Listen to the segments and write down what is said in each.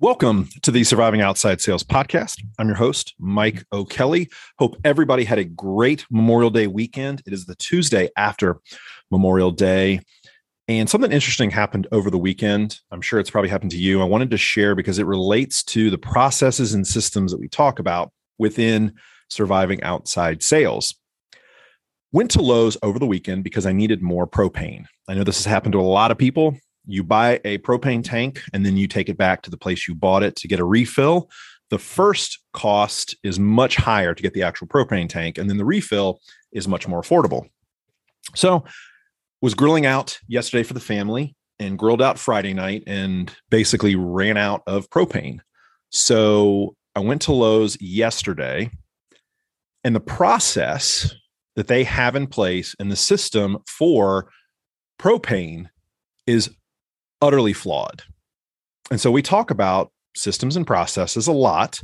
Welcome to the Surviving Outside Sales Podcast. I'm your host, Mike O'Kelly. Hope everybody had a great Memorial Day weekend. It is the Tuesday after Memorial Day. And something interesting happened over the weekend. I'm sure it's probably happened to you. I wanted to share because it relates to the processes and systems that we talk about within surviving outside sales. Went to Lowe's over the weekend because I needed more propane. I know this has happened to a lot of people you buy a propane tank and then you take it back to the place you bought it to get a refill. The first cost is much higher to get the actual propane tank, and then the refill is much more affordable. So, was grilling out yesterday for the family and grilled out Friday night and basically ran out of propane. So, I went to Lowe's yesterday, and the process that they have in place and the system for propane is utterly flawed. And so we talk about systems and processes a lot.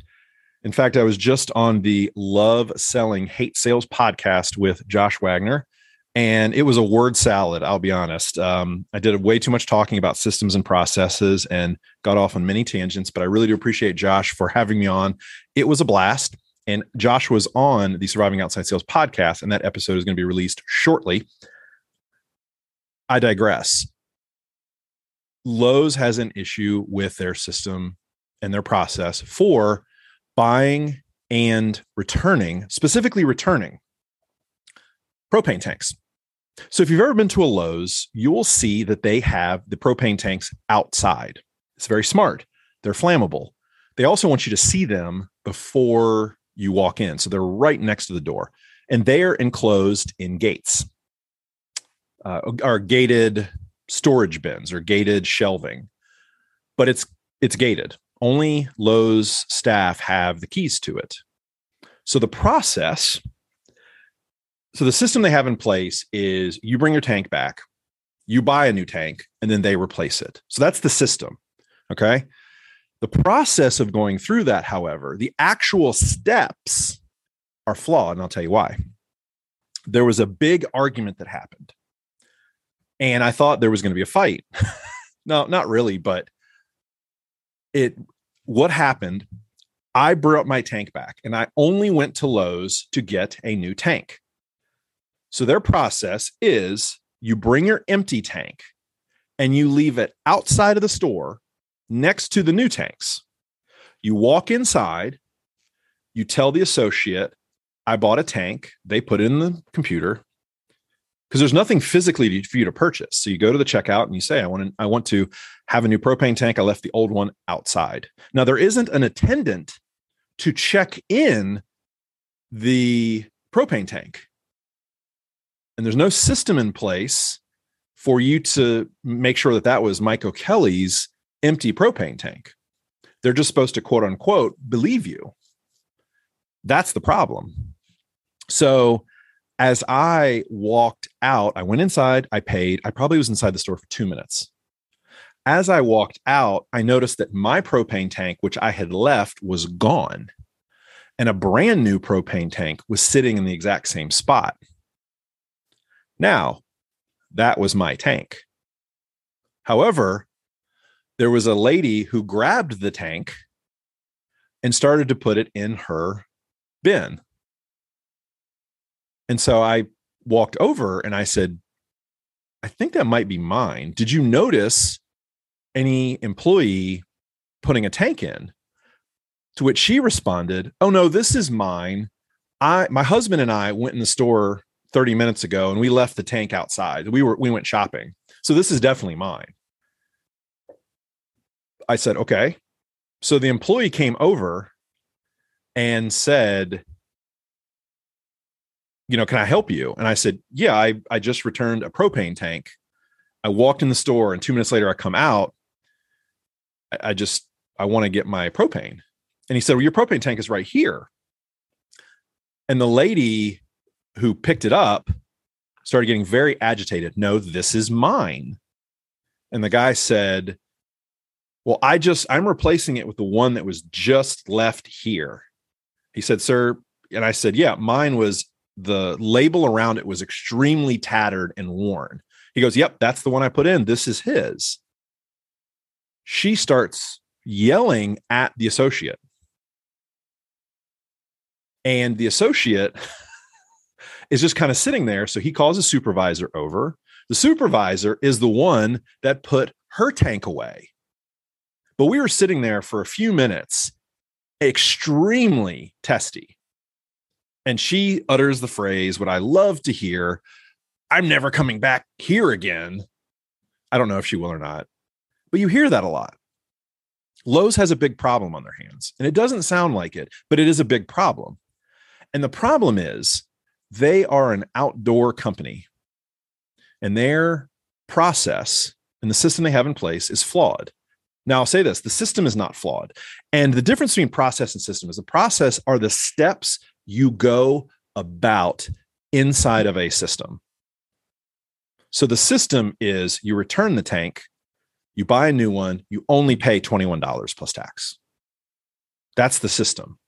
In fact, I was just on the Love Selling Hate Sales podcast with Josh Wagner, and it was a word salad. I'll be honest. Um, I did way too much talking about systems and processes and got off on many tangents, but I really do appreciate Josh for having me on. It was a blast. And Josh was on the Surviving Outside Sales podcast, and that episode is going to be released shortly. I digress. Lowe's has an issue with their system and their process for buying and returning, specifically returning propane tanks. So if you've ever been to a Lowe's, you will see that they have the propane tanks outside. It's very smart. They're flammable. They also want you to see them before you walk in. So they're right next to the door and they are enclosed in gates, uh, are gated storage bins or gated shelving, but it's it's gated. Only Lowe's staff have the keys to it. So the process, so the system they have in place is you bring your tank back, you buy a new tank, and then they replace it. So that's the system. Okay. The process of going through that, however, the actual steps are flawed. And I'll tell you why. There was a big argument that happened and I thought there was going to be a fight. no, not really, but it what happened I brought my tank back and I only went to Lowe's to get a new tank. So their process is you bring your empty tank and you leave it outside of the store next to the new tanks. You walk inside, you tell the associate, I bought a tank. They put it in the computer because there's nothing physically for you to purchase. So you go to the checkout and you say, I want to, I want to have a new propane tank. I left the old one outside. Now there isn't an attendant to check in the propane tank. And there's no system in place for you to make sure that that was Mike O'Kelly's empty propane tank. They're just supposed to quote unquote believe you. That's the problem. So as I walked out, I went inside, I paid. I probably was inside the store for two minutes. As I walked out, I noticed that my propane tank, which I had left, was gone. And a brand new propane tank was sitting in the exact same spot. Now, that was my tank. However, there was a lady who grabbed the tank and started to put it in her bin and so I walked over and I said, I think that might be mine. Did you notice any employee putting a tank in? To which she responded, Oh no, this is mine. I my husband and I went in the store 30 minutes ago and we left the tank outside. We were we went shopping. So this is definitely mine. I said, okay. So the employee came over and said, you know, can I help you? And I said, yeah, I, I just returned a propane tank. I walked in the store and two minutes later I come out. I, I just, I want to get my propane. And he said, well, your propane tank is right here. And the lady who picked it up started getting very agitated. No, this is mine. And the guy said, well, I just, I'm replacing it with the one that was just left here. He said, sir, and I said, yeah, mine was the label around it was extremely tattered and worn. He goes, Yep, that's the one I put in. This is his. She starts yelling at the associate. And the associate is just kind of sitting there. So he calls a supervisor over. The supervisor is the one that put her tank away. But we were sitting there for a few minutes, extremely testy. And she utters the phrase, what I love to hear I'm never coming back here again. I don't know if she will or not, but you hear that a lot. Lowe's has a big problem on their hands, and it doesn't sound like it, but it is a big problem. And the problem is they are an outdoor company, and their process and the system they have in place is flawed. Now, I'll say this the system is not flawed. And the difference between process and system is the process are the steps you go about inside of a system. So the system is you return the tank, you buy a new one, you only pay $21 plus tax. That's the system.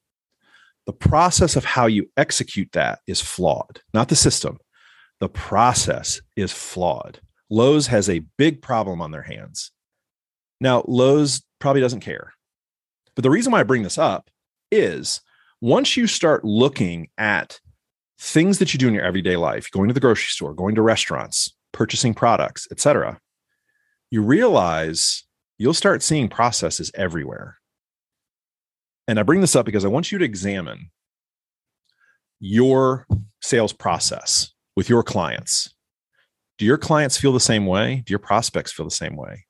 The process of how you execute that is flawed, not the system. The process is flawed. Lowe's has a big problem on their hands. Now, Lowe's probably doesn't care. But the reason why I bring this up is once you start looking at things that you do in your everyday life, going to the grocery store, going to restaurants, purchasing products, etc., you realize you'll start seeing processes everywhere. And I bring this up because I want you to examine your sales process with your clients. Do your clients feel the same way? Do your prospects feel the same way?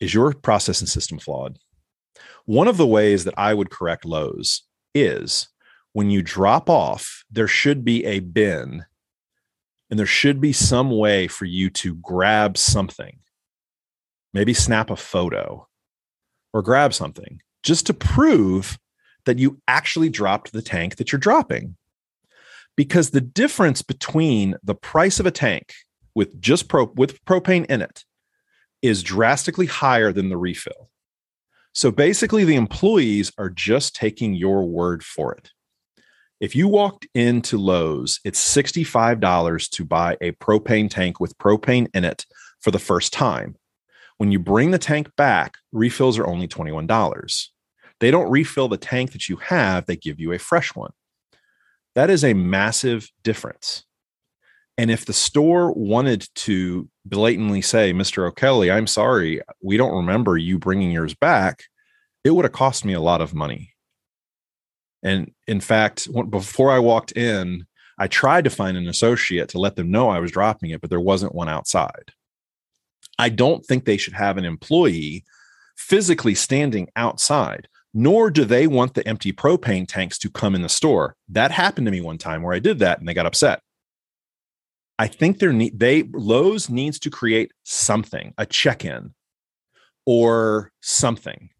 Is your process and system flawed? One of the ways that I would correct Lowe's is when you drop off, there should be a bin and there should be some way for you to grab something, maybe snap a photo or grab something just to prove that you actually dropped the tank that you're dropping. Because the difference between the price of a tank with just pro with propane in it is drastically higher than the refill. So basically, the employees are just taking your word for it. If you walked into Lowe's, it's $65 to buy a propane tank with propane in it for the first time. When you bring the tank back, refills are only $21. They don't refill the tank that you have, they give you a fresh one. That is a massive difference. And if the store wanted to blatantly say, Mr. O'Kelly, I'm sorry, we don't remember you bringing yours back, it would have cost me a lot of money. And in fact, before I walked in, I tried to find an associate to let them know I was dropping it, but there wasn't one outside. I don't think they should have an employee physically standing outside, nor do they want the empty propane tanks to come in the store. That happened to me one time where I did that and they got upset. I think there need they Lowe's needs to create something, a check-in or something.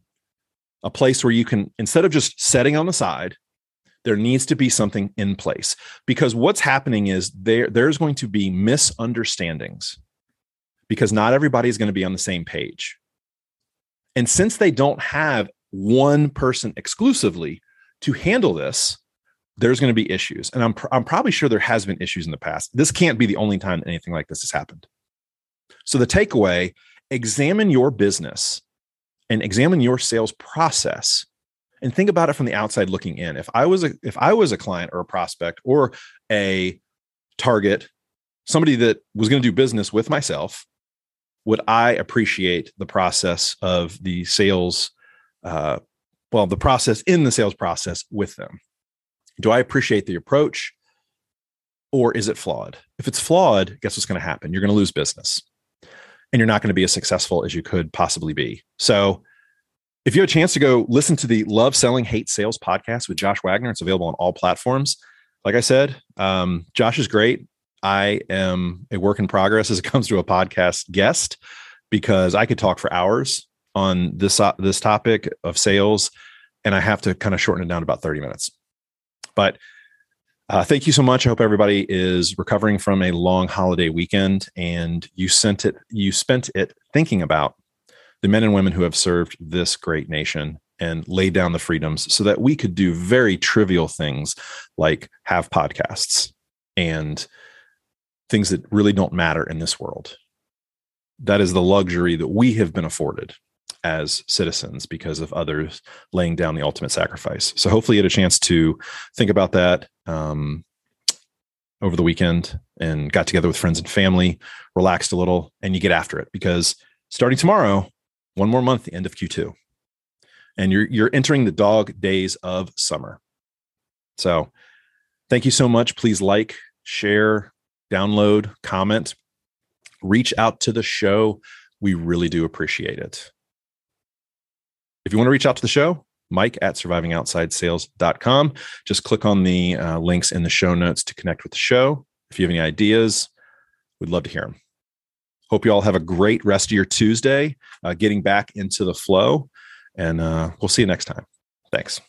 A place where you can instead of just setting on the side, there needs to be something in place because what's happening is there there's going to be misunderstandings because not everybody is going to be on the same page. And since they don't have one person exclusively to handle this, there's going to be issues. And I'm, pr- I'm probably sure there has been issues in the past. This can't be the only time anything like this has happened. So the takeaway, examine your business and examine your sales process and think about it from the outside looking in. If I was a if I was a client or a prospect or a target, somebody that was going to do business with myself, would I appreciate the process of the sales uh, well, the process in the sales process with them? Do I appreciate the approach or is it flawed? If it's flawed, guess what's going to happen? You're going to lose business and you're not going to be as successful as you could possibly be. So, if you have a chance to go listen to the Love Selling Hate Sales podcast with Josh Wagner, it's available on all platforms. Like I said, um, Josh is great. I am a work in progress as it comes to a podcast guest because I could talk for hours on this uh, this topic of sales, and I have to kind of shorten it down to about 30 minutes. But uh, thank you so much. I hope everybody is recovering from a long holiday weekend and you sent it, you spent it thinking about the men and women who have served this great nation and laid down the freedoms so that we could do very trivial things like have podcasts and things that really don't matter in this world. That is the luxury that we have been afforded. As citizens because of others laying down the ultimate sacrifice. So hopefully you had a chance to think about that um, over the weekend and got together with friends and family, relaxed a little, and you get after it because starting tomorrow, one more month, the end of Q2, and you're you're entering the dog days of summer. So thank you so much. Please like, share, download, comment, reach out to the show. We really do appreciate it. If you want to reach out to the show, Mike at survivingoutsidesales.com. Just click on the uh, links in the show notes to connect with the show. If you have any ideas, we'd love to hear them. Hope you all have a great rest of your Tuesday, uh, getting back into the flow, and uh, we'll see you next time. Thanks.